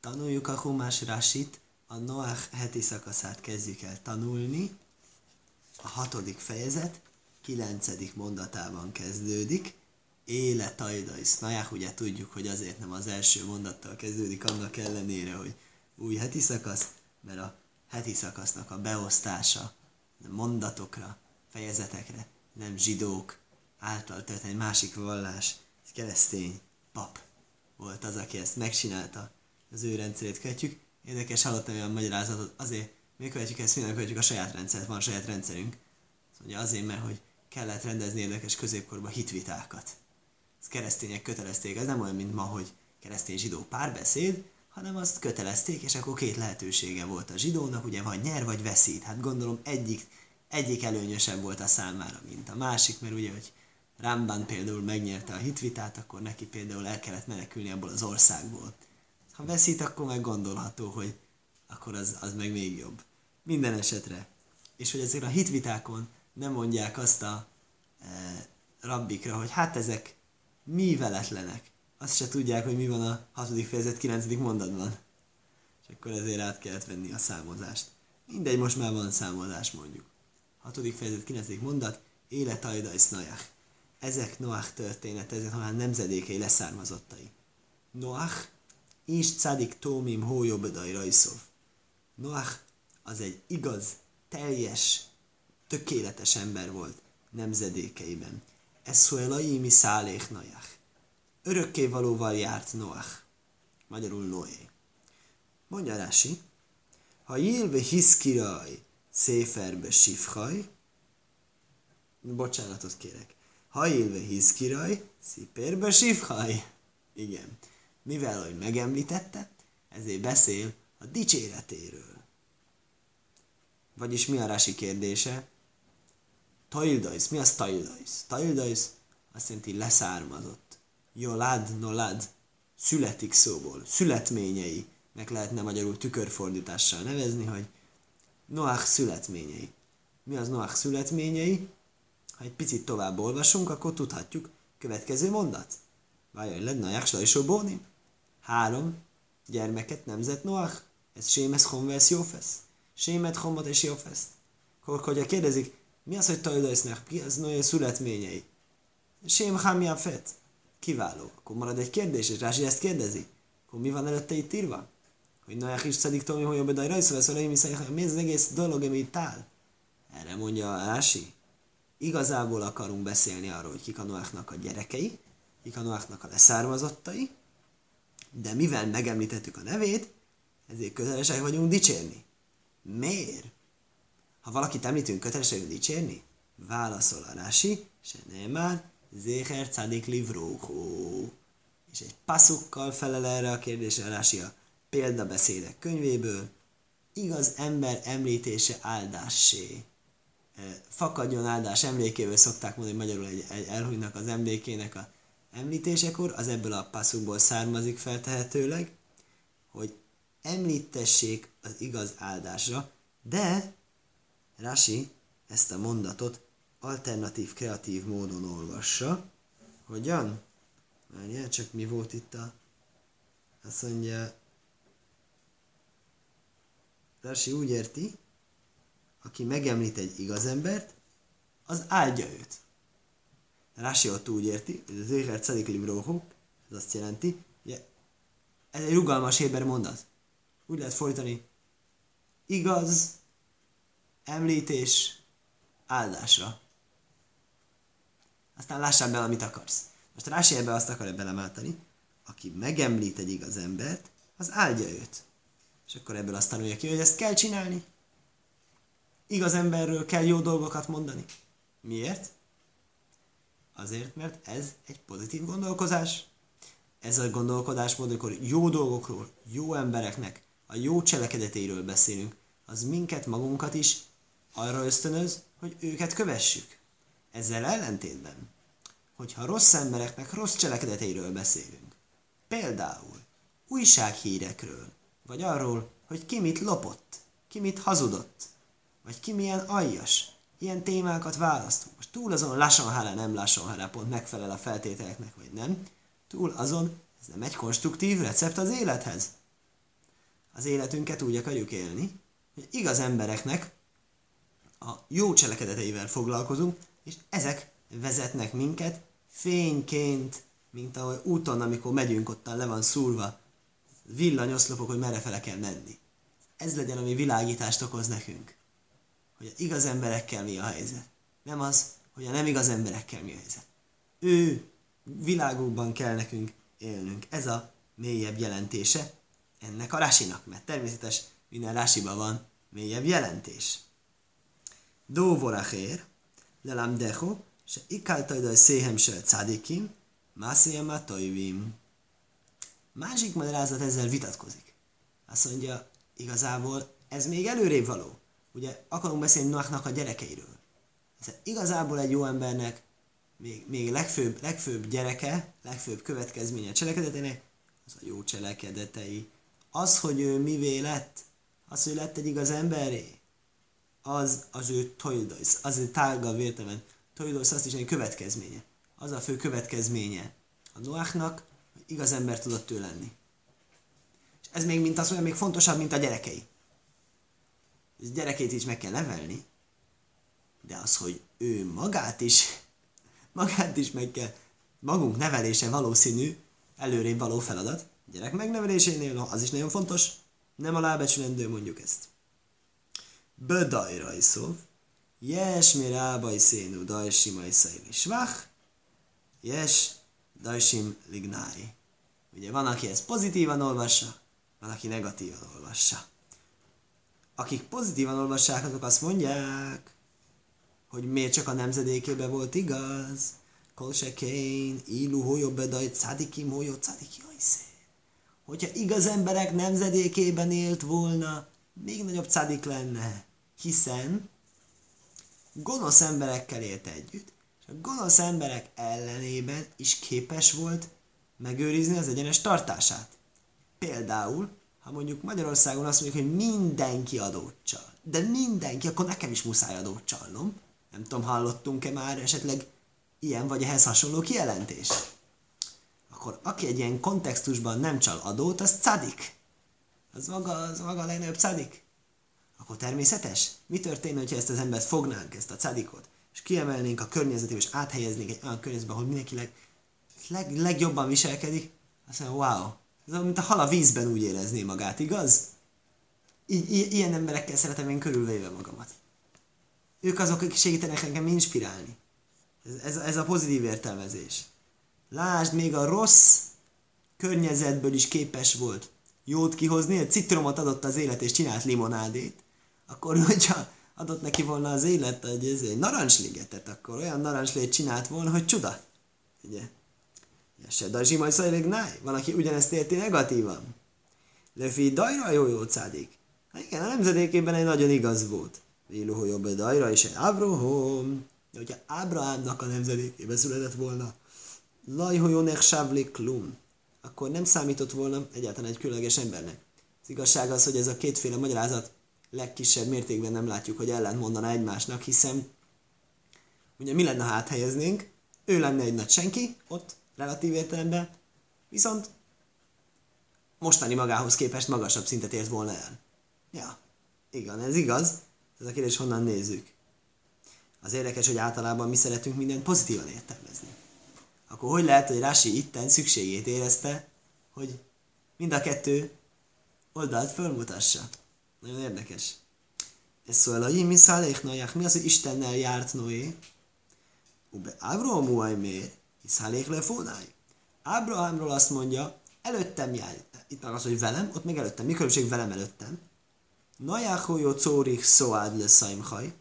Tanuljuk a Humás Rasit, a Noach heti szakaszát kezdjük el tanulni. A hatodik fejezet, kilencedik mondatában kezdődik. Éle tajdaisz. Noach, ugye tudjuk, hogy azért nem az első mondattal kezdődik, annak ellenére, hogy új heti szakasz, mert a heti szakasznak a beosztása mondatokra, fejezetekre, nem zsidók által történt egy másik vallás, egy keresztény pap volt az, aki ezt megcsinálta, az ő rendszerét követjük. Érdekes, hallottam olyan magyarázatot, azért mi követjük ezt, minden követjük a saját rendszert, van a saját rendszerünk. Azt mondja azért, mert hogy kellett rendezni érdekes középkorban hitvitákat. Ez keresztények kötelezték, ez nem olyan, mint ma, hogy keresztény zsidó párbeszéd, hanem azt kötelezték, és akkor két lehetősége volt a zsidónak, ugye vagy nyer, vagy veszít. Hát gondolom egyik, egyik előnyösebb volt a számára, mint a másik, mert ugye, hogy Ramban például megnyerte a hitvitát, akkor neki például el kellett menekülni abból az országból. Ha veszít, akkor meg gondolható, hogy akkor az, az meg még jobb. Minden esetre. És hogy ezek a hitvitákon nem mondják azt a e, rabbikra, hogy hát ezek mi veletlenek. Azt se tudják, hogy mi van a hatodik fejezet kilencedik mondatban. És akkor ezért át kellett venni a számozást. Mindegy, most már van számozás mondjuk. Hatodik fejezet kilencedik mondat, élet ajda és ezek Noach történet, ezek Noach nemzedékei leszármazottai. Noach, is cadik tómim hójobedai rajszov. Noach az egy igaz, teljes, tökéletes ember volt nemzedékeiben. Ez mi szálék Noach. Örökké valóval járt Noach. Magyarul Noé. Mondja Rási, ha jélve hiszkiraj széferbe sifhaj, bocsánatot kérek, Hajilve hizkiraj, szipérbe sivhaj. Igen. Mivel, hogy megemlítette, ezért beszél a dicséretéről. Vagyis mi a rási kérdése? Taildajsz. Mi az taildajsz? Taildajsz azt jelenti leszármazott. Jolad, nolad. Születik szóból. Születményei. Meg lehetne magyarul tükörfordítással nevezni, hogy Noach születményei. Mi az Noach születményei? Ha egy picit tovább olvasunk, akkor tudhatjuk. Következő mondat. Vajon lenne a Jakslai Három gyermeket nemzett Noach. Ez Sémes Honvesz Jófesz. Sémet Homot és Jófesz. Akkor, hogyha kérdezik, mi az, hogy Tajdajsznek, ki az Noé születményei? Sém Hamia Fet. Kiváló. Akkor marad egy kérdés, és Rási ezt kérdezi. Akkor mi van előtte itt írva? Hogy Noach is szedik Tomi, hogy jobb rajszol, szóval mi az egész dolog, ami itt áll? Erre mondja Rási igazából akarunk beszélni arról, hogy kik a Noachnak a gyerekei, kik a Noachnak a leszármazottai, de mivel megemlítettük a nevét, ezért kötelesek vagyunk dicsérni. Miért? Ha valakit említünk, kötelesek vagyunk dicsérni? Válaszol a Rási, se nem már, Zéher Cadik Livróhó. És egy passzukkal felel erre a kérdésre Rási a példabeszédek könyvéből, igaz ember említése áldássé fakadjon áldás emlékével szokták mondani magyarul egy, egy elhújnak az emlékének a említésekor, az ebből a passzukból származik feltehetőleg, hogy említessék az igaz áldásra, de Rasi ezt a mondatot alternatív, kreatív módon olvassa. Hogyan? Várjál, csak mi volt itt a... Azt mondja... Rasi úgy érti, aki megemlít egy igaz embert, az áldja őt. Rási ott úgy érti, hogy az Éher Cedik Libróhu, ez azt jelenti, ugye, ez egy rugalmas héber mondat. Úgy lehet fordítani, igaz, említés, áldásra. Aztán lássál bele, amit akarsz. Most Rási ebbe azt akarja belemáltani, aki megemlít egy igaz embert, az áldja őt. És akkor ebből azt tanulja ki, hogy ezt kell csinálni igaz emberről kell jó dolgokat mondani. Miért? Azért, mert ez egy pozitív gondolkozás. Ez a gondolkodásmód, amikor jó dolgokról, jó embereknek, a jó cselekedetéről beszélünk, az minket, magunkat is arra ösztönöz, hogy őket kövessük. Ezzel ellentétben, hogyha rossz embereknek rossz cselekedeteiről beszélünk, például újsághírekről, vagy arról, hogy ki mit lopott, ki mit hazudott, vagy ki milyen aljas. Ilyen témákat választunk. Most túl azon lassan nem lassan pont megfelel a feltételeknek, vagy nem. Túl azon, ez nem egy konstruktív recept az élethez. az életünket úgy akarjuk élni, hogy igaz embereknek a jó cselekedeteivel foglalkozunk, és ezek vezetnek minket fényként, mint ahogy úton, amikor megyünk, ottan le van szúrva villanyoszlopok, hogy merre fele kell menni. Ez legyen, ami világítást okoz nekünk. Hogy a igaz emberekkel mi a helyzet. Nem az, hogy a nem igaz emberekkel mi a helyzet. Ő világokban kell nekünk élnünk. Ez a mélyebb jelentése ennek a rásinak, mert természetes minden rásiban van mélyebb jelentés. Dó vorachér, decho, se ikáltajdaj széhem se cádikim, mászéjem tojvim. Másik magyarázat ezzel vitatkozik. Azt mondja, igazából ez még előrébb való. Ugye akarunk beszélni Noachnak a gyerekeiről. Ez igazából egy jó embernek még, még legfőbb, legfőbb gyereke, legfőbb következménye a cselekedetének, az a jó cselekedetei. Az, hogy ő mivé lett, az, hogy lett egy igaz emberé, az az ő tojdojsz, az egy tágabb értelemben. Tojdojsz azt is egy következménye. Az a fő következménye a Noachnak, hogy igaz ember tudott ő lenni. És ez még, mint az mondja, még fontosabb, mint a gyerekei. Ez gyerekét is meg kell nevelni, de az, hogy ő magát is, magát is meg kell, magunk nevelése valószínű, előrébb való feladat. Gyerek megnevelésénél az is nagyon fontos, nem alábecsülendő mondjuk ezt. Bödaj rajszov, jes mi rábaj szénú dajsimaj szajli svach, jes dajsim lignái. Ugye van, aki ezt pozitívan olvassa, van, aki negatívan olvassa. Akik pozitívan olvassák, azok azt mondják, hogy miért csak a nemzedékébe volt igaz. Kol se kén, ilu hojo bedaj, cadikim hojo cadiki Hogyha igaz emberek nemzedékében élt volna, még nagyobb cadik lenne. Hiszen gonosz emberekkel élt együtt, és a gonosz emberek ellenében is képes volt megőrizni az egyenes tartását. Például, ha mondjuk Magyarországon azt mondjuk, hogy mindenki adót csal, de mindenki, akkor nekem is muszáj adót csalnom. Nem tudom, hallottunk-e már esetleg ilyen vagy ehhez hasonló kijelentés? Akkor aki egy ilyen kontextusban nem csal adót, az cadik. Az maga, az maga a legnagyobb cadik. Akkor természetes? Mi történne, hogyha ezt az embert fognánk, ezt a cadikot, és kiemelnénk a környezetébe, és áthelyeznénk egy olyan környezetbe, ahol mindenki leg, leg, legjobban viselkedik? Azt mondja, wow, ez mint a hal a vízben úgy érezné magát, igaz? I- i- ilyen emberekkel szeretem én körülvéve magamat. Ők azok, akik segítenek nekem inspirálni. Ez, ez, ez a pozitív értelmezés. Lásd, még a rossz környezetből is képes volt jót kihozni, egy citromot adott az élet és csinált limonádét, akkor hogyha adott neki volna az élet egy, egy narancsligetet, akkor olyan narancslét csinált volna, hogy csuda. Ugye? Se dajzsi majd szajlik náj. Van, aki ugyanezt érti negatívan. Lefi dajra jó jó cádik. Hát igen, a nemzedékében egy nagyon igaz volt. Véluhó jobb dajra és egy Abraham. De hogyha Ábrahámnak a nemzedékében született volna, lajhojónek sávlik klum, akkor nem számított volna egyáltalán egy különleges embernek. Az igazság az, hogy ez a kétféle magyarázat legkisebb mértékben nem látjuk, hogy ellent mondana egymásnak, hiszen ugye mi lenne, ha áthelyeznénk, ő lenne egy nagy senki, ott relatív értelemben, viszont mostani magához képest magasabb szintet ért volna el. Ja, igen, ez igaz. Ez a kérdés, honnan nézzük. Az érdekes, hogy általában mi szeretünk mindent pozitívan értelmezni. Akkor hogy lehet, hogy Rási itten szükségét érezte, hogy mind a kettő oldalt fölmutassa? Nagyon érdekes. Ez szól a Jimmy Szállék Mi az, hogy Istennel járt Noé? Ube Abraham Uajmér, Szállék lefónáj. Ábrahámról azt mondja, előttem jár. Itt meg az, hogy velem, ott még előttem. Mi különbség velem előttem? Najach hojo córich szóád le szaimhaj.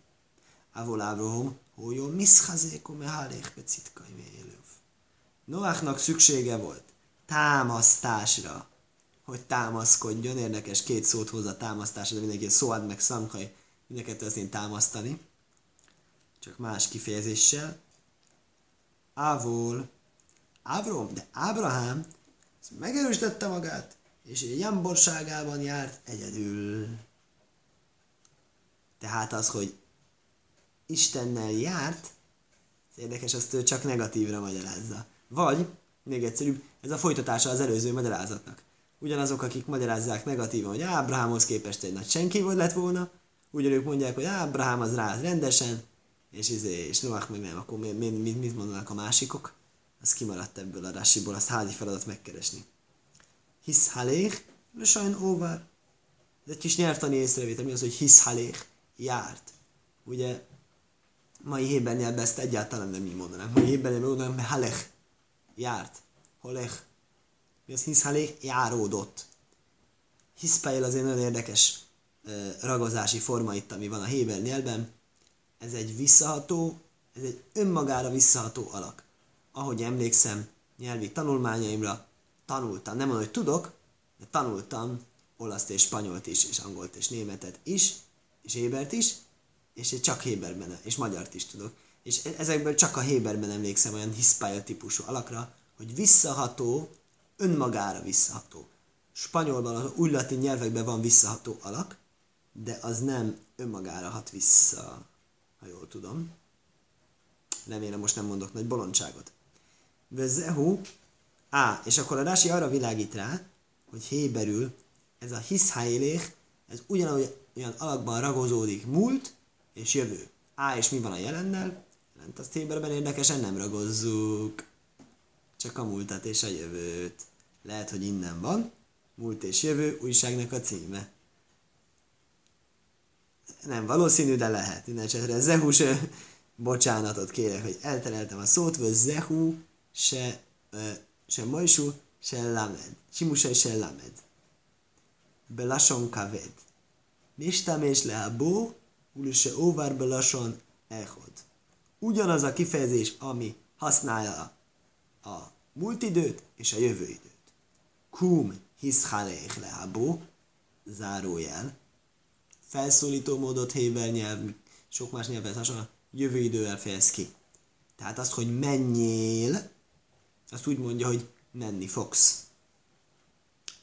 Ávol Ábraham, hojo miszhazéko mehálék becitkai élőv. Noachnak szüksége volt támasztásra, hogy támaszkodjon. Érdekes, két szót hoz a támasztásra, de mindenki szóad meg szamhaj, mindenket én támasztani. Csak más kifejezéssel. Ávol, Ávrom, de Ábrahám megerősítette magát, és egy jamborságában járt egyedül. Tehát az, hogy Istennel járt, ez érdekes, azt ő csak negatívra magyarázza. Vagy, még egyszerűbb, ez a folytatása az előző magyarázatnak. ugyanazok, akik magyarázzák negatívan, hogy Ábrahámhoz képest egy nagy senki volt lett volna, ugyanúgy mondják, hogy Ábrahám az rá rendesen, és, izé, és Noach meg nem, akkor mi, mi, mit, mit mondanak a másikok? Az kimaradt ebből a rásiból, azt házi feladat megkeresni. Hisz haléh, sajn óvár. Ez egy kis nyelvtani észrevétel, mi az, hogy hisz haléh, járt. Ugye mai héber nyelvben ezt egyáltalán nem így mondanánk. Mai héber nyelvben mondanánk, hogy halech, járt. Holech. Mi az hisz haléh, járódott. Hiszpájel az egy nagyon érdekes ragozási forma itt, ami van a héber nyelvben. Ez egy visszaható, ez egy önmagára visszaható alak. Ahogy emlékszem, nyelvi tanulmányaimra tanultam, nem mondom, hogy tudok, de tanultam olaszt és spanyolt is, és angolt és németet is, és Hébert is, és csak Héberben, és magyart is tudok. És e- ezekből csak a Héberben emlékszem olyan hiszpálya típusú alakra, hogy visszaható, önmagára visszaható. Spanyolban, az új latin nyelvekben van visszaható alak, de az nem önmagára hat vissza, ha jól tudom. Remélem most nem mondok nagy bolondságot. Vezehu, á, és akkor a Rási arra világít rá, hogy héberül ez a hiszháélék, ez ugyanúgy olyan alakban ragozódik múlt és jövő. Á, és mi van a jelennel? Jelent azt héberben érdekesen nem ragozzuk. Csak a múltat és a jövőt. Lehet, hogy innen van. Múlt és jövő újságnak a címe. Nem valószínű, de lehet. Innen esetre Zehu se, bocsánatot kérek, hogy eltereltem a szót, vagy Zehu se, se Majsú, se Lamed. Simusai se Lamed. Belason kaved. Mistamés le a bó, se óvár belason echod. Ugyanaz a kifejezés, ami használja a múlt időt és a jövő időt. Kum hiszhaléch le a bó, zárójel, felszólító módot Héber nyelv, sok más nyelvet hasonló, jövő idővel fejez ki. Tehát azt, hogy menjél, azt úgy mondja, hogy menni fogsz.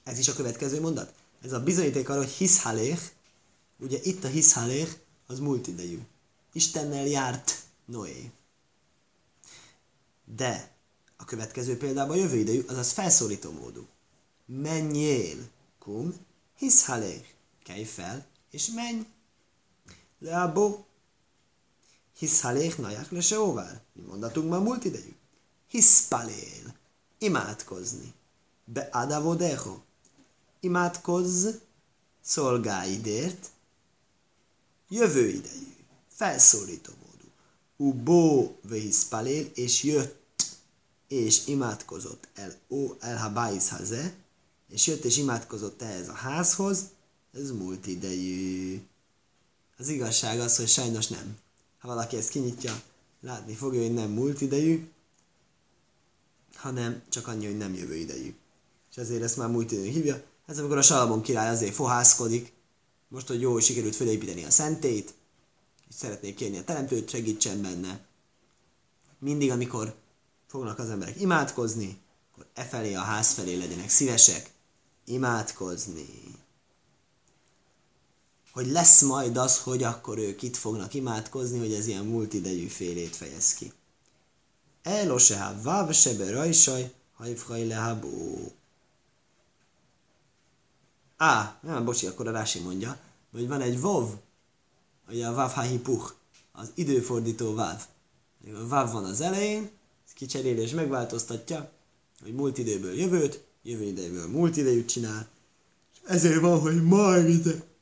Ez is a következő mondat. Ez a bizonyíték arra, hogy hiszhaléch, ugye itt a hiszhaléch az múlt idejű. Istennel járt Noé. De a következő példában a jövő idejű, azaz felszólító módú. Menjél, kum, hiszhaléch. Kelj fel, és menj. Le a bo. Hiszhaléch naják le se óvár. Mi mondatunkban múlt idejű. Hiszpalél. Imádkozni. Be adavodeho. Imádkozz szolgáidért. Jövő idejű. Felszólító módú. Ubó vehiszpalél, és jött és imádkozott el, ó, el ha haze, és jött és imádkozott ehhez a házhoz, ez múlt idejű. Az igazság az, hogy sajnos nem. Ha valaki ezt kinyitja, látni fogja, hogy nem múlt idejű, hanem csak annyi, hogy nem jövő idejű. És ezért ezt már múlt idejű hívja. Ez amikor a Salamon király azért fohászkodik, most, hogy jó, sikerült felépíteni a szentét, és szeretnék kérni a teremtőt, segítsen benne. Mindig, amikor fognak az emberek imádkozni, akkor e felé a ház felé legyenek szívesek imádkozni hogy lesz majd az, hogy akkor ők itt fognak imádkozni, hogy ez ilyen multidejű félét fejez ki. Elo se ha vav se be rajsaj, hajfhaj le bó. Á, nem, bocsi, akkor a Rási mondja, hogy van egy vov, hogy a vav puch, az időfordító vav. A vav van az elején, kicserél és megváltoztatja, hogy múlt időből jövőt, jövő időből múlt idejűt csinál, és ezért van, hogy majd ide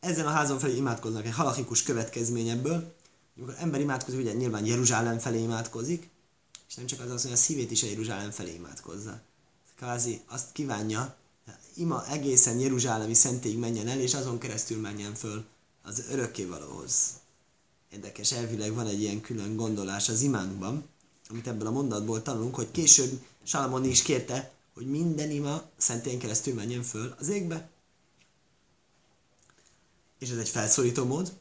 ezen a házon felé imádkoznak egy halachikus következmény ebből. Amikor ember imádkozik, ugye nyilván Jeruzsálem felé imádkozik, és nem csak az az, hogy a szívét is a Jeruzsálem felé imádkozza. Kvázi azt kívánja, ima egészen Jeruzsálemi szentéig menjen el, és azon keresztül menjen föl az örökkévalóhoz. Érdekes, elvileg van egy ilyen külön gondolás az imánkban, amit ebből a mondatból tanulunk, hogy később Salamon is kérte, hogy minden ima szentén keresztül menjen föl az égbe és ez egy felszólító mód,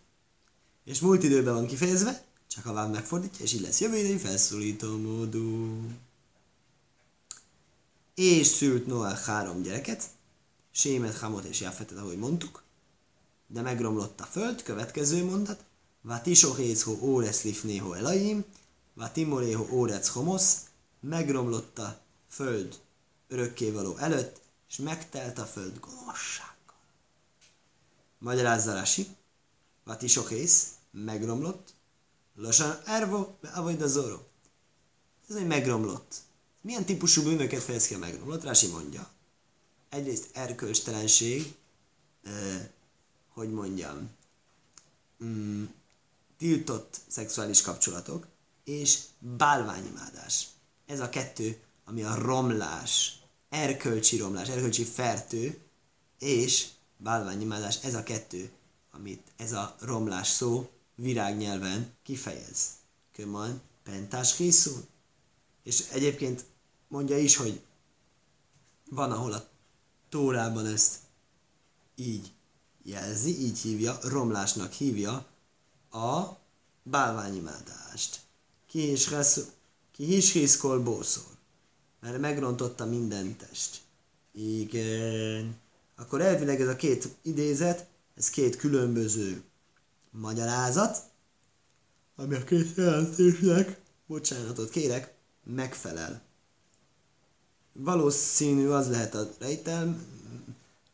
és múlt időben van kifejezve, csak a váv megfordítja, és így lesz jövő idejű felszólító módú. És szült Noah három gyereket, Sémet, Hamot és Jafetet, ahogy mondtuk, de megromlott a föld, következő mondat, Vatisohézho óresz lifného elaim, Vatimorého órec homosz, megromlott a föld örökkévaló előtt, és megtelt a föld gonoszsággal. Magyarázza Rási, Vati Sokész, megromlott, lassan Ervo, Avoid a Zoro. Ez egy megromlott. Milyen típusú bűnöket fejez ki a megromlott? Rási mondja. Egyrészt erkölcstelenség, eh, hogy mondjam, mm, tiltott szexuális kapcsolatok, és bálványimádás. Ez a kettő, ami a romlás, erkölcsi romlás, erkölcsi fertő, és bálványimádás, ez a kettő, amit ez a romlás szó virágnyelven kifejez. Köman, pentás készül. És egyébként mondja is, hogy van, ahol a Tórában ezt így jelzi, így hívja, romlásnak hívja a bálványimádást. Ki is, ki is hiszkol bószol, mert megrontotta minden test. Igen. Akkor elvileg ez a két idézet, ez két különböző magyarázat, ami a két jelentésnek, bocsánatot kérek, megfelel. Valószínű az lehet a rejtelm,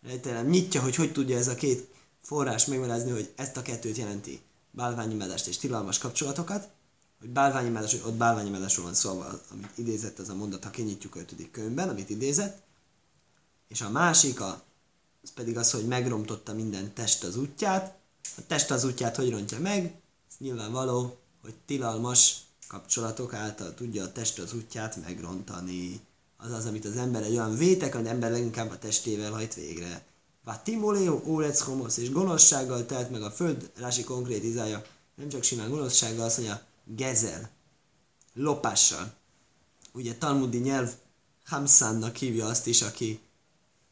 rejtelem nyitja, hogy hogy tudja ez a két forrás megmagyarázni, hogy ezt a kettőt jelenti bálványimádást és tilalmas kapcsolatokat, hogy bálványimádás, hogy ott bálványimádásról van szó, amit idézett az a mondat, ha kinyitjuk a ötödik könyvben, amit idézett, és a másik, a, az pedig az, hogy megromtotta minden test az útját, a test az útját hogy rontja meg? Ez nyilvánvaló, hogy tilalmas kapcsolatok által tudja a test az útját megrontani. Az az, amit az ember egy olyan vétek, amit ember leginkább a testével hajt végre. Vatimuléo órec homosz, és gonoszsággal telt meg a föld, Rási konkrétizálja, nem csak simán gonoszsággal, azt mondja, gezel, lopással. Ugye talmudi nyelv Hamszánnak hívja azt is, aki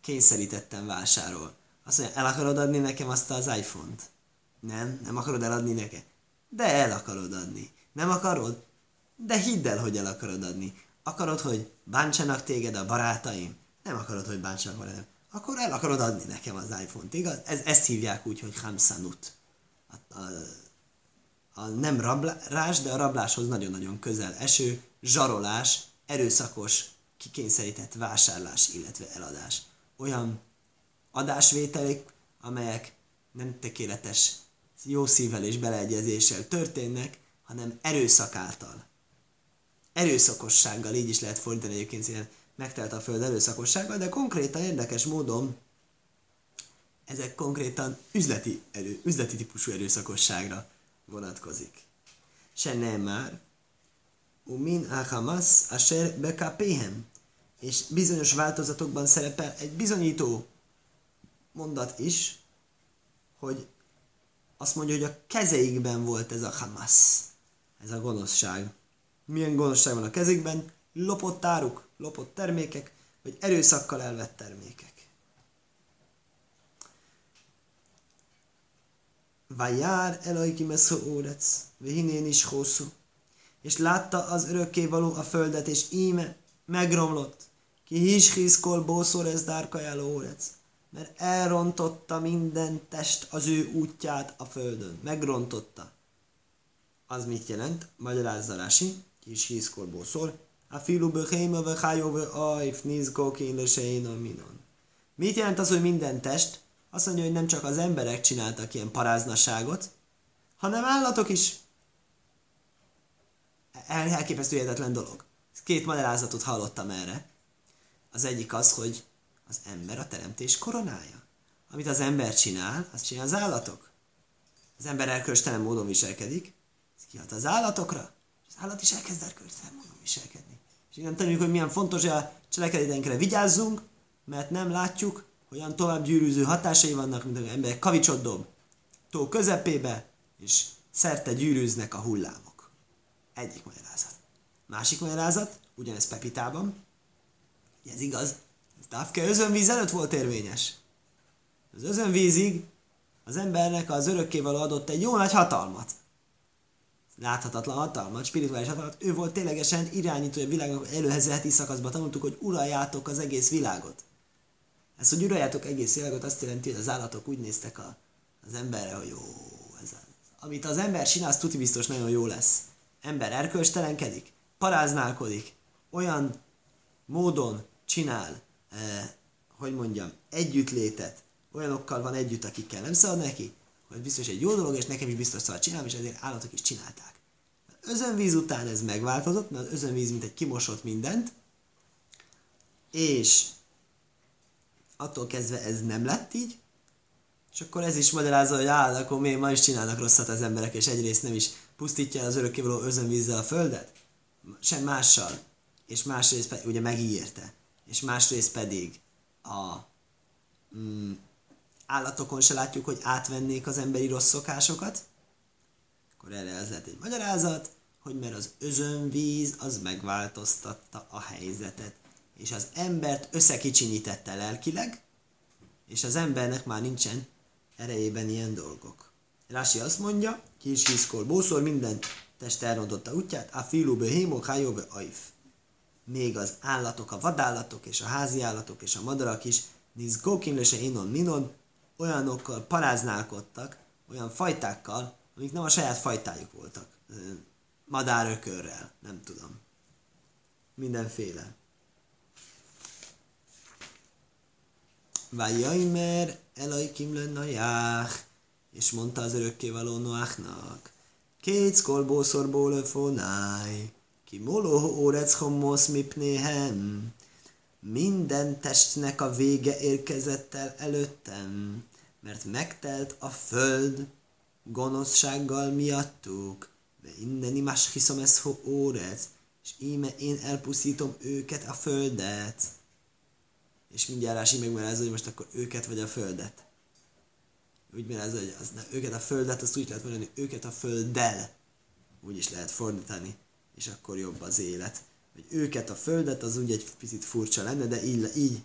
kényszerítetten vásárol. Azt mondja, el akarod adni nekem azt az iPhone-t? Nem, nem akarod eladni nekem. De el akarod adni. Nem akarod? De hidd el, hogy el akarod adni. Akarod, hogy bántsanak téged a barátaim? Nem akarod, hogy bántsanak barátaim. Akkor el akarod adni nekem az iPhone-t, igaz? Ez, ezt hívják úgy, hogy Hamsanut. A, a, a nem rablás, de a rabláshoz nagyon-nagyon közel eső, zsarolás, erőszakos, kikényszerített vásárlás, illetve eladás. Olyan adásvételek, amelyek nem tökéletes jó szívvel és beleegyezéssel történnek, hanem erőszak által. Erőszakossággal, így is lehet fordítani egyébként szépen megtelt a föld erőszakossággal, de konkrétan érdekes módon ezek konkrétan üzleti, erő, üzleti típusú erőszakosságra vonatkozik. Se nem már, umin a Hamas asher bekapéhem, és bizonyos változatokban szerepel egy bizonyító mondat is, hogy azt mondja, hogy a kezeikben volt ez a Hamas, ez a gonoszság. Milyen gonoszság van a kezükben? Lopott áruk, lopott termékek, vagy erőszakkal elvett termékek. Vajár Elojki Meszó Órec, Vihinén is hosszú. És látta az örökkévaló a földet, és íme megromlott. Ki hiskhiszkol bószor ez dárkajáló órec mert elrontotta minden test az ő útját a földön. Megrontotta. Az mit jelent? Magyarázza Rási, kis hízkorból szól. A filu böhéma ve hájóve ajf nizgó a minon. Mit jelent az, hogy minden test? Azt mondja, hogy nem csak az emberek csináltak ilyen paráznaságot, hanem állatok is. El, elképesztő hihetetlen dolog. Két magyarázatot hallottam erre. Az egyik az, hogy az ember a teremtés koronája. Amit az ember csinál, azt csinál az állatok. Az ember erkölcstelen módon viselkedik, ez kihat az állatokra, és az állat is elkezd erkölcstelen módon viselkedni. És innen tanuljuk, hogy milyen fontos, hogy a cselekedeteinkre vigyázzunk, mert nem látjuk, olyan tovább gyűrűző hatásai vannak, mint az ember kavicsot dob tó közepébe, és szerte gyűrűznek a hullámok. Egyik magyarázat. Másik magyarázat, ugyanez Pepitában, ez igaz, Távke özönvíz előtt volt érvényes. Az özönvízig az embernek az örökkévaló adott egy jó nagy hatalmat. Láthatatlan hatalmat, spirituális hatalmat. Ő volt ténylegesen irányító a világnak előhezeheti szakaszban tanultuk, hogy uraljátok az egész világot. Ez, hogy uraljátok egész világot, azt jelenti, hogy az állatok úgy néztek a, az emberre, hogy jó, ez az. Amit az ember csinál, az tuti biztos nagyon jó lesz. Ember erkölcstelenkedik, paráználkodik, olyan módon csinál hogy mondjam, együttlétet, olyanokkal van együtt, akikkel nem szabad neki, hogy biztos egy jó dolog, és nekem is biztos szabad csinálni, és ezért állatok is csinálták. Az özönvíz után ez megváltozott, mert az özönvíz mint egy kimosott mindent, és attól kezdve ez nem lett így, és akkor ez is magyarázza, hogy áll, akkor miért ma is csinálnak rosszat az emberek, és egyrészt nem is pusztítja az örökkévaló özönvízzel a földet, sem mással, és másrészt ugye megígérte, és másrészt pedig a mm, állatokon se látjuk, hogy átvennék az emberi rossz szokásokat, akkor erre ez lehet egy magyarázat, hogy mert az özönvíz az megváltoztatta a helyzetet, és az embert összekicsinyítette lelkileg, és az embernek már nincsen erejében ilyen dolgok. Rási azt mondja, kis hiszkol bószor, minden test elrontotta útját, a filú hémok, hájóbe aif. Még az állatok, a vadállatok és a házi állatok és a madarak is, nizgókin lese inon minon, olyanokkal paráználkodtak, olyan fajtákkal, amik nem a saját fajtájuk voltak. Madárökörrel, nem tudom. Mindenféle. Vajjaimer elaikim lennajách, és mondta az örökkévaló Noachnak, két kolbószorból öfonáj, ki moloh órec hommosz mipnéhem, minden testnek a vége érkezett el előttem, mert megtelt a föld gonoszsággal miattuk, de innen imás hiszom ez órec, és íme én elpusztítom őket a földet. És mindjárt Rási megmerázza, hogy most akkor őket vagy a földet. Úgy merázza, hogy az, ne, őket a földet, azt úgy lehet mondani, őket a földdel. Úgy is lehet fordítani, és akkor jobb az élet hogy őket a földet, az úgy egy picit furcsa lenne, de így, így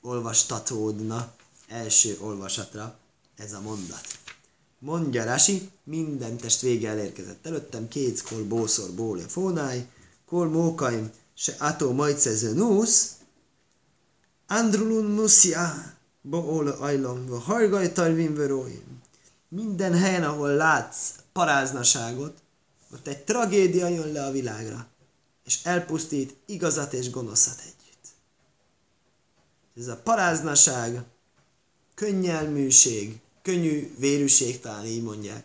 olvastatódna első olvasatra ez a mondat. Mondja Rasi, minden test vége elérkezett előttem, két kol bószor bóle fónáj, kol mókaim se ató majcező nusz, andrulun nuszja, óle ajlom, hargaj tarvin. Minden helyen, ahol látsz paráznaságot, ott egy tragédia jön le a világra és elpusztít igazat és gonoszat együtt. Ez a paráznaság, könnyelműség, könnyű vérűség, talán így mondják.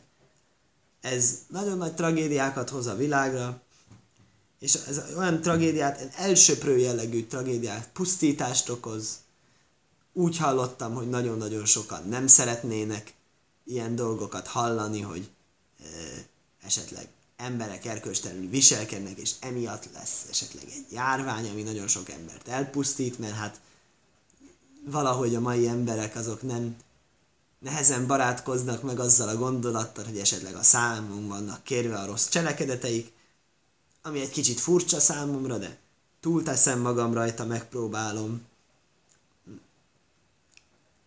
Ez nagyon nagy tragédiákat hoz a világra, és ez olyan tragédiát, elsöprő jellegű tragédiát, pusztítást okoz. Úgy hallottam, hogy nagyon-nagyon sokan nem szeretnének ilyen dolgokat hallani, hogy e, esetleg emberek erkölcstelenül viselkednek, és emiatt lesz esetleg egy járvány, ami nagyon sok embert elpusztít, mert hát valahogy a mai emberek azok nem nehezen barátkoznak meg azzal a gondolattal, hogy esetleg a számunk vannak kérve a rossz cselekedeteik, ami egy kicsit furcsa számomra, de túlteszem magam rajta, megpróbálom.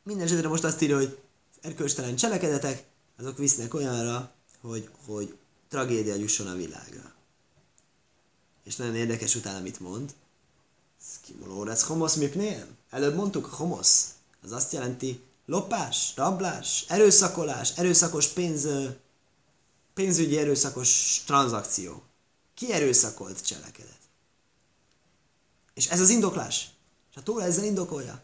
Mindenesetre most azt írja, hogy erkölcstelen cselekedetek, azok visznek olyanra, hogy, hogy tragédia jusson a világra. És nagyon érdekes utána mit mond. Skimolórec homosz mipnél? Előbb mondtuk, a homosz. Az azt jelenti lopás, rablás, erőszakolás, erőszakos pénz, pénzügyi erőszakos tranzakció. Ki erőszakolt cselekedet? És ez az indoklás. És a Tóra ezzel indokolja.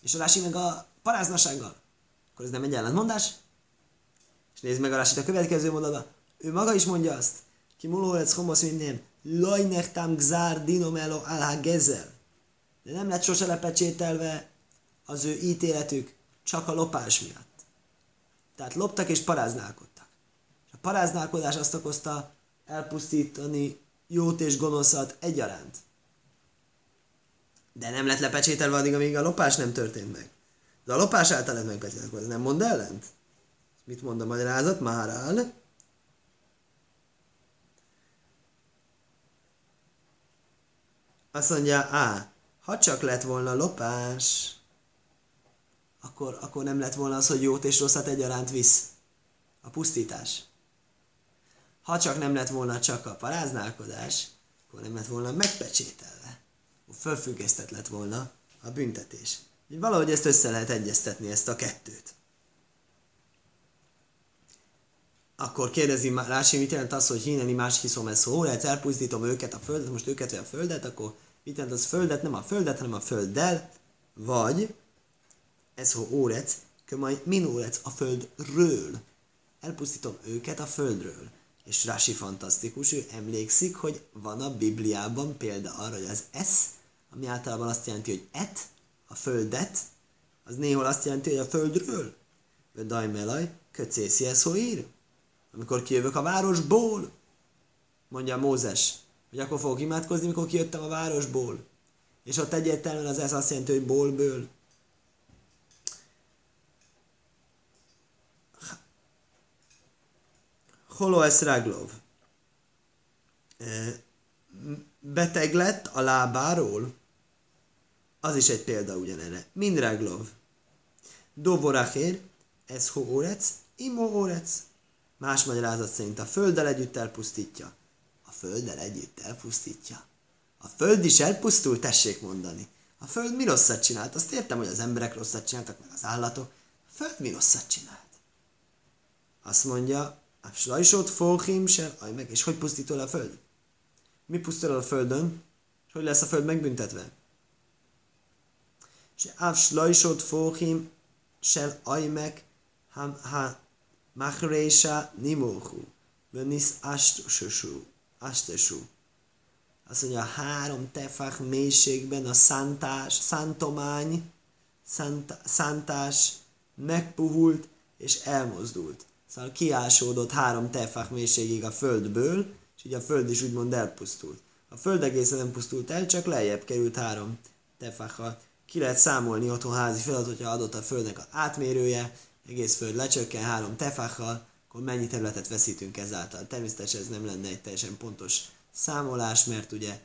És a Rási meg a paráznasággal. Akkor ez nem egy ellentmondás? És nézd meg a Rásit a következő mondatban. Ő maga is mondja azt. Ki mulórec homosz minden. Lajnechtam gzár dinomelo alha gezel. De nem lett sose lepecsételve az ő ítéletük csak a lopás miatt. Tehát loptak és paráználkodtak. És a paráználkodás azt okozta elpusztítani jót és gonoszat egyaránt. De nem lett lepecsételve addig, amíg a lopás nem történt meg. De a lopás által lett megpecsételve, nem mond ellent? Mit mond a magyarázat? Már Azt mondja, á, ha csak lett volna lopás, akkor, akkor nem lett volna az, hogy jót és rosszat egyaránt visz. A pusztítás. Ha csak nem lett volna csak a paráználkodás, akkor nem lett volna megpecsételve. Fölfüggesztett lett volna a büntetés. Így valahogy ezt össze lehet egyeztetni, ezt a kettőt. akkor kérdezi Rási, mit jelent az, hogy hineni más hiszom ez szó, lehet elpusztítom őket a földet, most őket vagy a földet, akkor mit jelent az földet, nem a földet, hanem a földdel, vagy ez ho órec, kömaj minórec a földről. Elpusztítom őket a földről. És Rasi fantasztikus, ő emlékszik, hogy van a Bibliában példa arra, hogy az esz, ami általában azt jelenti, hogy et, a földet, az néhol azt jelenti, hogy a földről. Vagy dajmelaj, köcészi ez ír? Amikor kijövök a városból, mondja Mózes, hogy akkor fogok imádkozni, mikor kijöttem a városból. És ott egyértelműen az ez azt jelenti, hogy bólből. Holoesz Raglov. Beteg lett a lábáról, az is egy példa ugyanerre. Mind Raglov. Dovorachér, ez ho órec, imo órec. Más magyarázat szerint a földdel együtt elpusztítja. A földdel együtt elpusztítja. A föld is elpusztul, tessék mondani. A föld mi rosszat csinált? Azt értem, hogy az emberek rosszat csináltak, meg az állatok. A föld mi rosszat csinált? Azt mondja, slajsot fóhim se, aj meg, és hogy pusztítol a föld? Mi pusztul a földön? És hogy lesz a föld megbüntetve? És áv slajsot fóhim se, aj meg, ha, ha machrésa nimóhu, vönisz astesú, astesú. Azt mondja, három tefach mélységben a szántás, szántomány, szánt, szántás megpuhult és elmozdult. Szóval kiásódott három tefach mélységig a földből, és így a föld is úgymond elpusztult. A föld egészen nem pusztult el, csak lejjebb került három tefacha. Ki lehet számolni otthon házi feladat, hogyha adott a földnek az átmérője, egész föld lecsökken három tefachal, akkor mennyi területet veszítünk ezáltal. Természetesen ez nem lenne egy teljesen pontos számolás, mert ugye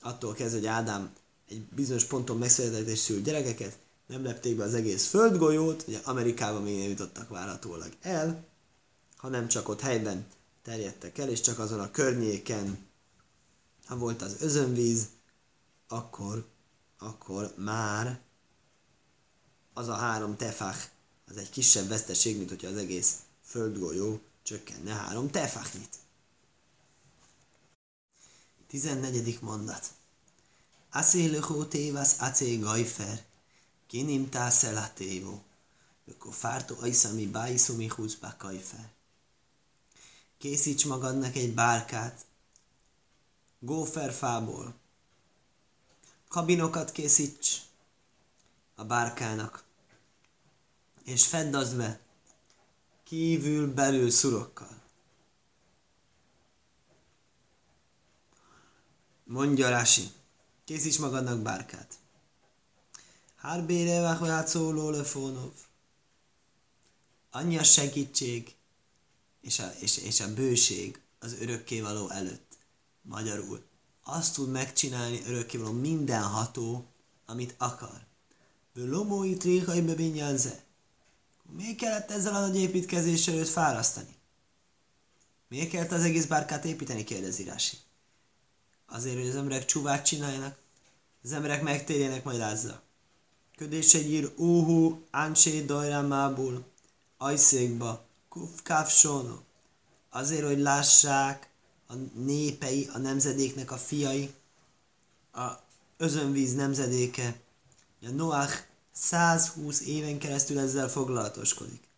attól kezdve, hogy Ádám egy bizonyos ponton megszületett és szült gyerekeket, nem lepték be az egész földgolyót, ugye Amerikában még nem jutottak várhatólag el, hanem csak ott helyben terjedtek el, és csak azon a környéken, ha volt az özönvíz, akkor, akkor már az a három tefach, az egy kisebb veszteség, mint hogyha az egész földgolyó csökkenne három tefachnyit. 14. mondat. Aszélökó tévasz acé gajfer, kinim tászel a tévó, akkor fártó ajszami bájszumi húzba kajfer. Készíts magadnak egy bárkát, góferfából, kabinokat készíts a bárkának, és fedd az be kívül-belül szurokkal. Mondja Rási, készíts magadnak bárkát. Hárbére váhoját szóló lefónov. Annyi a segítség és a, és, és a bőség az örökkévaló előtt. Magyarul. Azt tud megcsinálni örökkévaló mindenható, amit akar. Lomói tréhaj bebinyánze. Miért kellett ezzel a nagy építkezéssel őt fárasztani? Miért kellett az egész bárkát építeni, kérdezi Rási azért, hogy az emberek csuvát csináljanak, az emberek megtérjenek majd azzal. Ködés egy ír, úhú, áncsé dajrámából, ajszékba, kuf kávsono. Azért, hogy lássák a népei, a nemzedéknek a fiai, a özönvíz nemzedéke. A Noach 120 éven keresztül ezzel foglalatoskodik.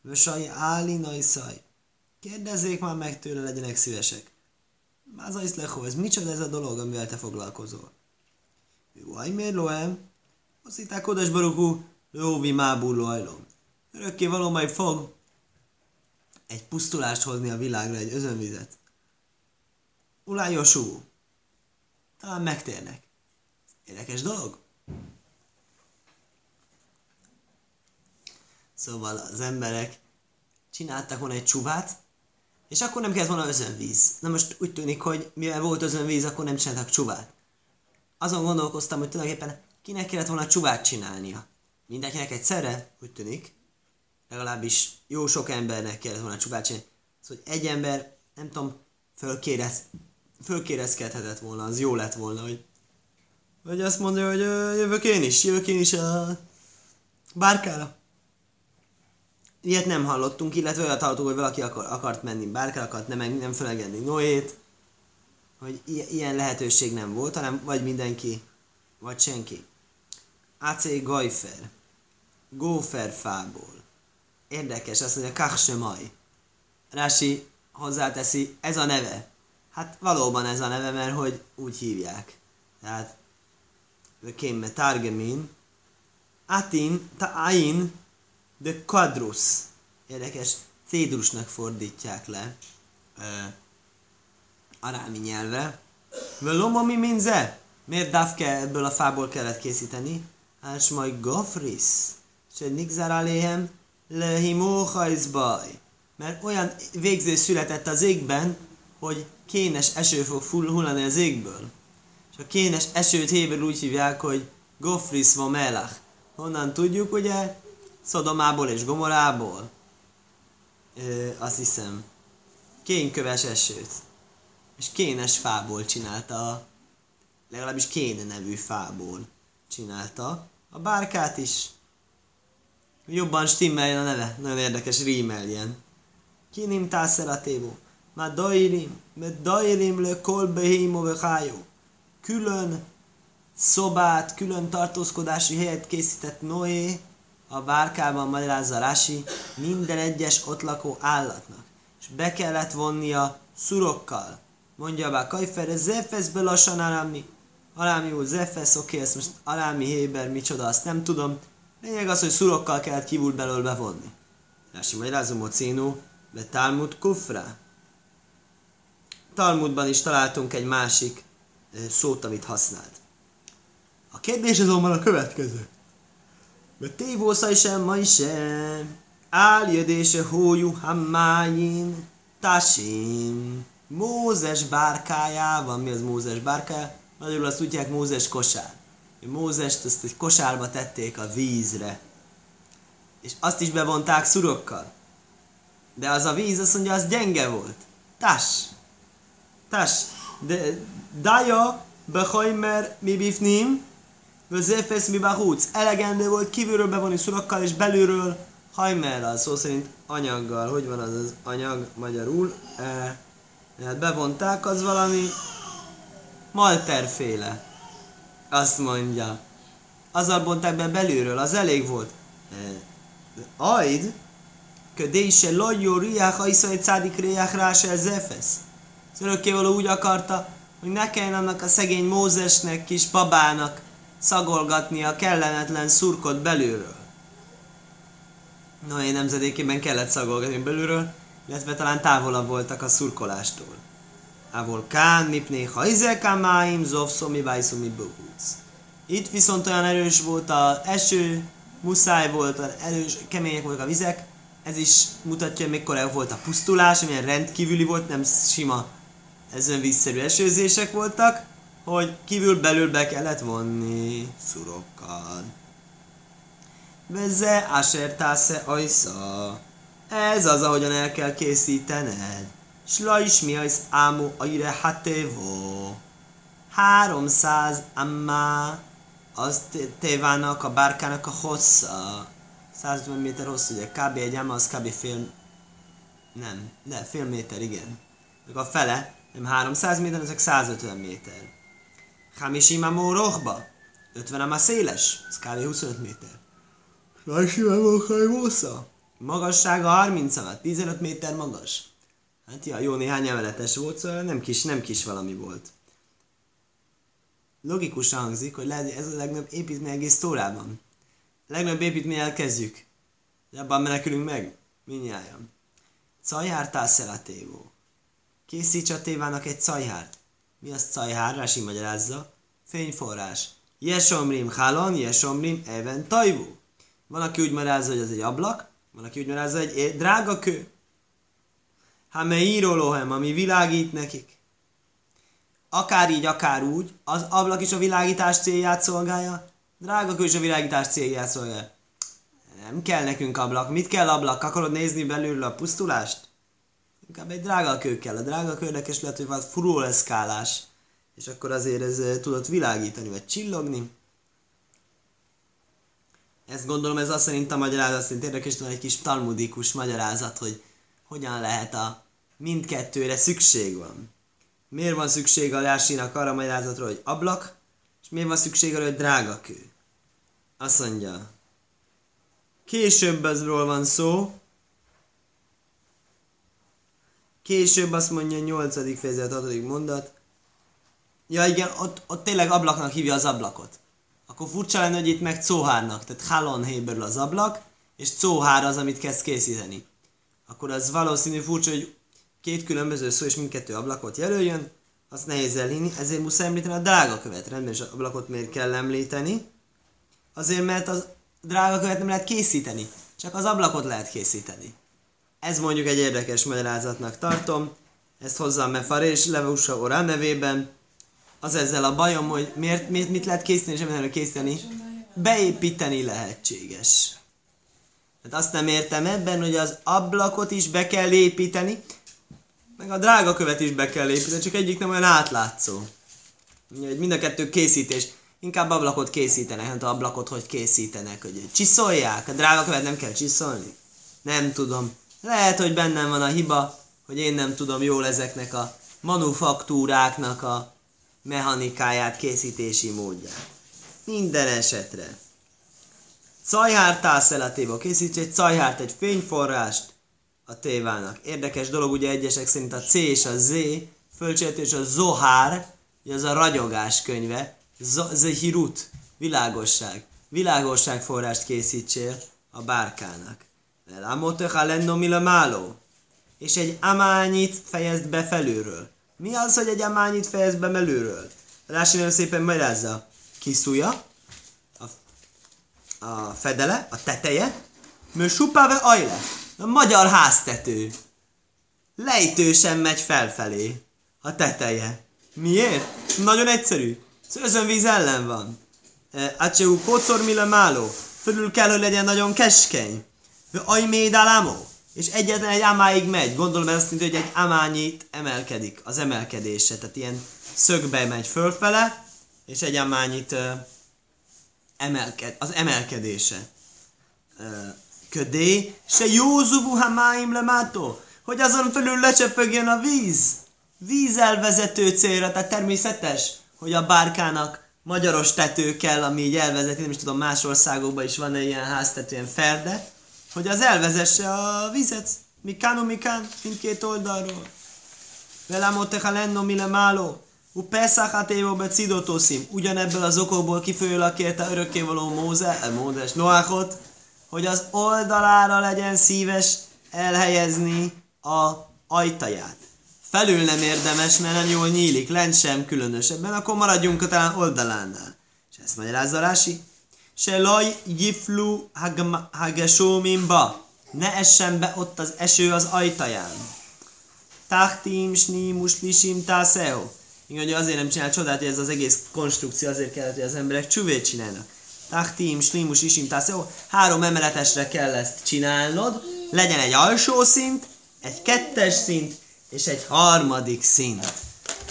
Vösai áli najszaj. Kérdezzék már meg tőle, legyenek szívesek. Mázaisz lechó, ez micsoda ez a dolog, amivel te foglalkozol? Jó, miért loem? Hitták odas barukú, lóvi mábú lojlom. Örökké való majd fog egy pusztulást hozni a világra, egy özönvizet. Ulájosú. Talán megtérnek. Érdekes dolog? Szóval az emberek csináltak volna egy csuvát, és akkor nem kellett volna özönvíz. Na most úgy tűnik, hogy mivel volt özönvíz, akkor nem csináltak csuvát. Azon gondolkoztam, hogy tulajdonképpen kinek kellett volna csuvát csinálnia. Mindenkinek egyszerre, úgy tűnik. Legalábbis jó sok embernek kellett volna csuvát csinálni. Szóval hogy egy ember, nem tudom, fölkérez, fölkérezkedhetett volna, az jó lett volna, hogy, hogy azt mondja, hogy jövök én is, jövök én is a bárkára. Ilyet nem hallottunk, illetve olyat hallottunk, hogy valaki akar, akart menni bárkára, akart nem, nem felegenni Noét, hogy ilyen lehetőség nem volt, hanem vagy mindenki, vagy senki. AC Gajfer. góferfából. Érdekes, azt mondja, kachsemaj. Rási hozzáteszi, ez a neve. Hát valóban ez a neve, mert hogy úgy hívják. Tehát, kémme targemin, atin, ta'ain, de quadrus. Érdekes, cédrusnak fordítják le ö, arámi nyelvre. Veloma mi minze? Miért dafke ebből a fából kellett készíteni? Hát majd gofris. Se nigzár aléhem lehimóhajzbaj. Mert olyan végzés született az égben, hogy kénes eső fog hullani az égből. És a kénes esőt héber úgy hívják, hogy gofris va melach. Honnan tudjuk, ugye? Szodomából és Gomorából. Ö, azt hiszem. Kénköves esőt. És kénes fából csinálta, legalábbis kén nevű fából csinálta a bárkát is. Jobban stimmeljen a neve, nagyon érdekes rímeljen. Kinim tászeratévó. Már dairim, mert dairim le kol behémo Külön szobát, külön tartózkodási helyet készített Noé a bárkában magyarázza Rási minden egyes ott lakó állatnak. És be kellett vonnia szurokkal. Mondja be Kajfer, zefesz lassan arámi. Arámi úr, zefesz, oké, ezt most arámi héber, micsoda, azt nem tudom. Lényeg az, hogy szurokkal kellett kívül belől bevonni. Rási magyarázom, Cénú, be Talmud kufra. Talmudban is találtunk egy másik szót, amit használt. A kérdés azonban a következő. Tévószaj sem ma sem. Áljödése hójú hammáin tasim. Mózes bárkájában, mi az Mózes bárkája? Magyarul azt tudják Mózes kosár. Mózest azt egy kosárba tették a vízre. És azt is bevonták szurokkal. De az a víz, azt mondja, az gyenge volt. Tas. Tas. De daja behajmer mi bifnim, Vözéfesz mi bahúc. Elegendő volt kívülről bevonni szurokkal, és belülről hajmerral, szó szerint anyaggal. Hogy van az az anyag magyarul? E, hát bevonták, az valami malterféle. Azt mondja. Azzal bonták be belülről, az elég volt. E, ajd, ködé se lajjó riák, a iszai cádik riák rá se zefesz. Az úgy akarta, hogy ne kelljen annak a szegény Mózesnek, kis babának szagolgatni a kellemetlen szurkot belülről. Noé nemzedékében kellett szagolgatni belülről, illetve talán távolabb voltak a szurkolástól. Ávol kán, mipné, hajzekán máim, zovszomi, bájszomi, bohúc. Itt viszont olyan erős volt a eső, muszáj volt, erős, kemények voltak a vizek, ez is mutatja, hogy mekkora volt a pusztulás, amilyen rendkívüli volt, nem sima ez vízszerű esőzések voltak, hogy kívül belül be kellett vonni szurokkal. Veze asher tásze ajsza. Ez az, ahogyan el kell készítened. Sla is mi az ámu aire hatévo. 300 amma az tévának, a bárkának a hossza. 150 méter hosszú, ugye kb. egy amma, az kb. fél... Nem, de fél méter, igen. Meg a fele, nem 300 méter, ezek 150 méter. Hamishim amó rohba. 50 amá széles. Ez kb. 25 méter. Hamishim amó hajmósza. Magassága 30 amá, 15 méter magas. Hát ja, jó néhány emeletes volt, szóval nem kis, nem kis valami volt. Logikus hangzik, hogy lehet, ez a legnagyobb építmény egész Tórában. A legnagyobb építmény elkezdjük. De abban menekülünk meg. Minnyáján. Cajhártál szelatévó. Készíts a tévának egy cajhárt. Mi az cajhár? Rási magyarázza. Fényforrás. Jesomrim halon, jesomrim even tajvú. Van, aki úgy magyarázza, hogy ez egy ablak, van, aki úgy magyarázza, hogy egy drága kő. me írólóhem, ami világít nekik. Akár így, akár úgy, az ablak is a világítás célját szolgálja, drága kő is a világítás célját szolgálja. Nem kell nekünk ablak. Mit kell ablak? Akarod nézni belülről a pusztulást? Inkább egy drága kő kell. A drága kőnek is lehet, hogy van fluoreszkálás. És akkor azért ez tudott világítani, vagy csillogni. Ezt gondolom, ez azt szerint a magyarázat szerint érdekes, hogy egy kis talmudikus magyarázat, hogy hogyan lehet a mindkettőre szükség van. Miért van szükség a Rásinak arra a magyarázatra, hogy ablak, és miért van szükség arra, hogy drága kő? Azt mondja, Később azról van szó. Később azt mondja 8. fejezet, 6. mondat. Ja igen, ott, ott tényleg ablaknak hívja az ablakot. Akkor furcsa lenne, hogy itt meg cóhárnak, tehát halon héberül az ablak, és cóhár az, amit kezd készíteni. Akkor az valószínű furcsa, hogy két különböző szó és mindkettő ablakot jelöljön, azt nehéz elhinni, ezért muszáj említeni a drága követ. Rendben, és a ablakot miért kell említeni? Azért, mert az drága követ nem lehet készíteni, csak az ablakot lehet készíteni. Ez mondjuk egy érdekes magyarázatnak tartom, ezt hozzá Mefar és Leveusa Orán nevében. Az ezzel a bajom, hogy miért, miért mit lehet készíteni, és nem készíteni? Beépíteni lehetséges. Hát azt nem értem ebben, hogy az ablakot is be kell építeni, meg a drága követ is be kell építeni, csak egyik nem olyan átlátszó. Mind a kettő készítés. Inkább ablakot készítenek, hát ablakot hogy készítenek, hogy csiszolják, a drága követ nem kell csiszolni. Nem tudom. Lehet, hogy bennem van a hiba, hogy én nem tudom jól ezeknek a manufaktúráknak a mechanikáját, készítési módját. Minden esetre. Cajhárt tászelatéba készíts egy cajhárt, egy fényforrást a tévának. Érdekes dolog, ugye egyesek szerint a C és a Z, és a Zohár, az a ragyogás könyve, Zehirut, világosság. Világosság forrást készítsél a bárkának. Lamotecha lenno milamáló. És egy amányit fejezd be felülről. Mi az, hogy egy amányit fejezd be belülről? Rási nagyon szépen magyarázza. Kiszúja, a, a fedele, a teteje, mő supáve ajle. A magyar háztető. Lejtősen megy felfelé. A teteje. Miért? Nagyon egyszerű. Az özönvíz ellen van. Aceu kocor mile máló. Fölül kell, hogy legyen nagyon keskeny. Ajméd alámó. És egyetlen egy amáig megy. Gondolom ez azt jelenti, hogy egy amányit emelkedik. Az emelkedése. Tehát ilyen szögbe megy fölfele, és egy amányit uh, emelked, az emelkedése. Uh, ködé, se józubu hamáim lemátó, hogy azon felül lecsöpögjön a víz. Víz elvezető célra, tehát természetes, hogy a bárkának magyaros tető kell, ami így elvezeti, nem is tudom, más országokban is van ilyen háztető, ilyen ferde, hogy az elvezesse a vizet, mikán, mikán, mindkét oldalról. Velamotecha lenno mile máló, u pesach évo be cidotoszim. Ugyanebből az okokból kifolyólag kérte örökkévaló Móze, Mózes Noáchot, hogy az oldalára legyen szíves elhelyezni a ajtaját. Felül nem érdemes, mert nem jól nyílik, lent sem különösebben, akkor maradjunk a talán oldalánál. És ezt magyarázza Rási. Se laj jiflu hagesómimba. Ne essen be ott az eső az ajtaján. Tachtim, snímus, lisim, tászeo. Igen, azért nem csinál csodát, hogy ez az egész konstrukció azért kellett, hogy az emberek csüvét csinálnak. Tachtim, slimus, isim, tászeo. Három emeletesre kell ezt csinálnod. Legyen egy alsó szint, egy kettes szint, és egy harmadik szint.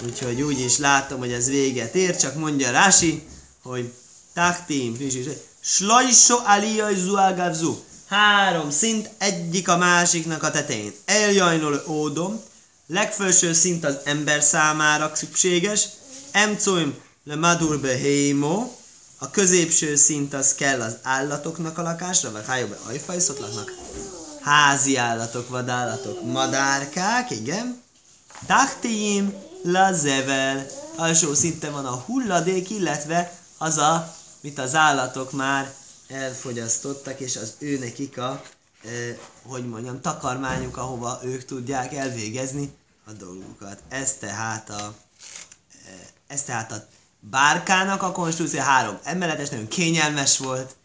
Úgyhogy úgy is látom, hogy ez véget ér, csak mondja Rási, hogy Tachtim, Slajso aliyaj zuágávzú. Három szint, egyik a másiknak a tetején. Eljajnol ódom, legfelső szint az ember számára szükséges, emcoim le madur behémo, a középső szint az kell az állatoknak a lakásra, vagy hájóbe ajfajszot laknak. Házi állatok, vadállatok, madárkák, igen. Tachtiim lazevel, alsó szinten van a hulladék, illetve az a mit az állatok már elfogyasztottak, és az ő nekik a, eh, hogy mondjam, takarmányuk, ahova ők tudják elvégezni a dolgukat. Ez tehát a, eh, ez tehát a bárkának a konstrukció három emeletes, nagyon kényelmes volt,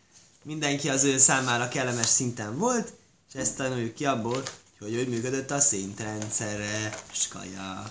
mindenki az ő számára kellemes szinten volt, és ezt tanuljuk ki abból, hogy hogy működött a szintrendszere, skajak.